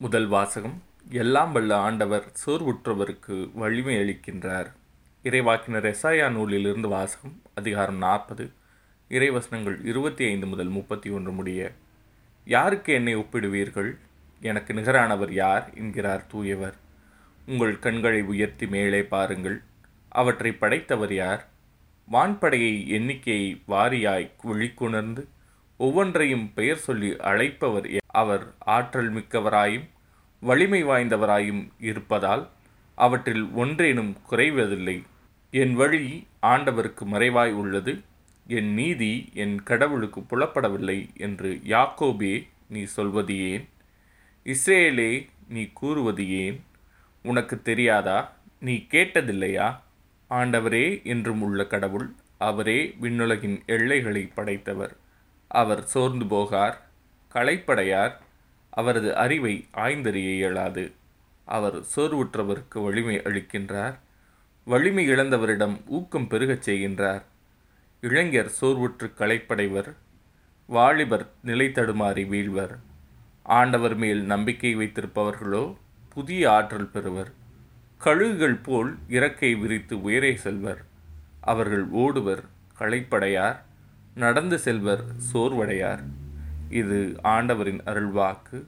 முதல் வாசகம் எல்லாம் வல்ல ஆண்டவர் சோர்வுற்றவருக்கு வலிமை அளிக்கின்றார். இறைவாக்கினர் எசாயா நூலிலிருந்து வாசகம் அதிகாரம் நாற்பது இறைவசனங்கள் இருபத்தி ஐந்து முதல் முப்பத்தி ஒன்று முடிய யாருக்கு என்னை ஒப்பிடுவீர்கள்? எனக்கு நிகரானவர் யார்? என்கிறார் தூயவர். உங்கள் கண்களை உயர்த்தி மேலே பாருங்கள். அவற்றை படைத்தவர் யார்? வான்படையை எண்ணிக்கையை வாரியாய் விழிக்குணர்ந்து ஒவ்வொன்றையும் பெயர் சொல்லி அழைப்பவர் அவர் ஆற்றல் மிக்கவராயும் வலிமை வாய்ந்தவராயும் இருப்பதால் அவற்றில் ஒன்றேனும் குறைவதில்லை. என் வழி ஆண்டவருக்கு மறைவாய் உள்ளது. என் நீதி என் கடவுளுக்கு புலப்படவில்லை என்று யாக்கோபே நீ சொல்வது ஏன்? இஸ்ரேலே நீ கூறுவது ஏன்? உனக்கு தெரியாதா? நீ கேட்டதில்லையா? ஆண்டவரே என்றும் உள்ள கடவுள் அவரே விண்ணுலகின் எல்லைகளை படைத்தவர். அவர் சோர்ந்து போகார். களைப்படையார். அவரது அறிவை ஆய்ந்தறிய இயலாது. அவர் சோர்வுற்றவருக்கு வலிமை அளிக்கின்றார். வலிமை இழந்தவரிடம் ஊக்கம் பெருகச் செய்கின்றார். இளைஞர் சோர்வுற்று களைப்படைவர். வாலிபர் நிலை தடுமாறி வீழ்வர். ஆண்டவர் மேல் நம்பிக்கை வைத்திருப்பவர்களோ புதிய ஆற்றல் பெறுவர். கழுகுகள் போல் இறக்கை விரித்து உயரே செல்வர். அவர்கள் ஓடுவர். களைப்படையார். நடந்து செல்வர் சோர்வடையார். இது ஆண்டவரின் அருள்வாக்கு.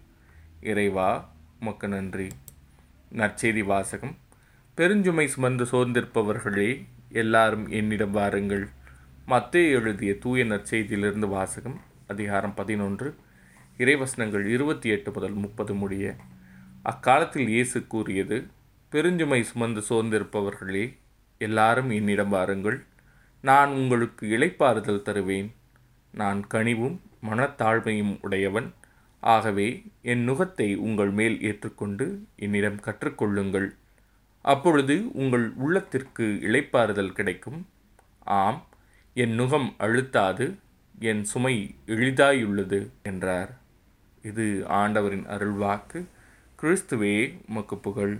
இறைவா உமக்கு நன்றி. நற்செய்தி வாசகம். பெருஞ்சுமை சுமந்து சோர்ந்திருப்பவர்களே எல்லாரும் என்னிடம் வாருங்கள். மத்தே எழுதிய தூய நற்செய்தியிலிருந்து வாசகம் அதிகாரம் பதினொன்று. இறைவசனங்கள் இருபத்தி எட்டு முதல் முப்பது முடிய. அக்காலத்தில் இயேசு கூறியது பெருஞ்சுமை சுமந்து சோர்ந்திருப்பவர்களே எல்லாரும் என்னிடம் வாருங்கள். நான் உங்களுக்கு இளைப்பாறுதல் தருவேன். நான் கனிவும் மனத்தாழ்மையும் உடையவன். ஆகவே என் நுகத்தை உங்கள் மேல் ஏற்றுக்கொண்டு என்னிடம் கற்றுக்கொள்ளுங்கள். அப்பொழுது உங்கள் உள்ளத்திற்கு இளைப்பாறுதல் கிடைக்கும். ஆம் என் நுகம் அழுத்தாது என் சுமை எளிதாயுள்ளது என்றார். இது ஆண்டவரின் அருள்வாக்கு. கிறிஸ்துவே உமக்கு புகழ்.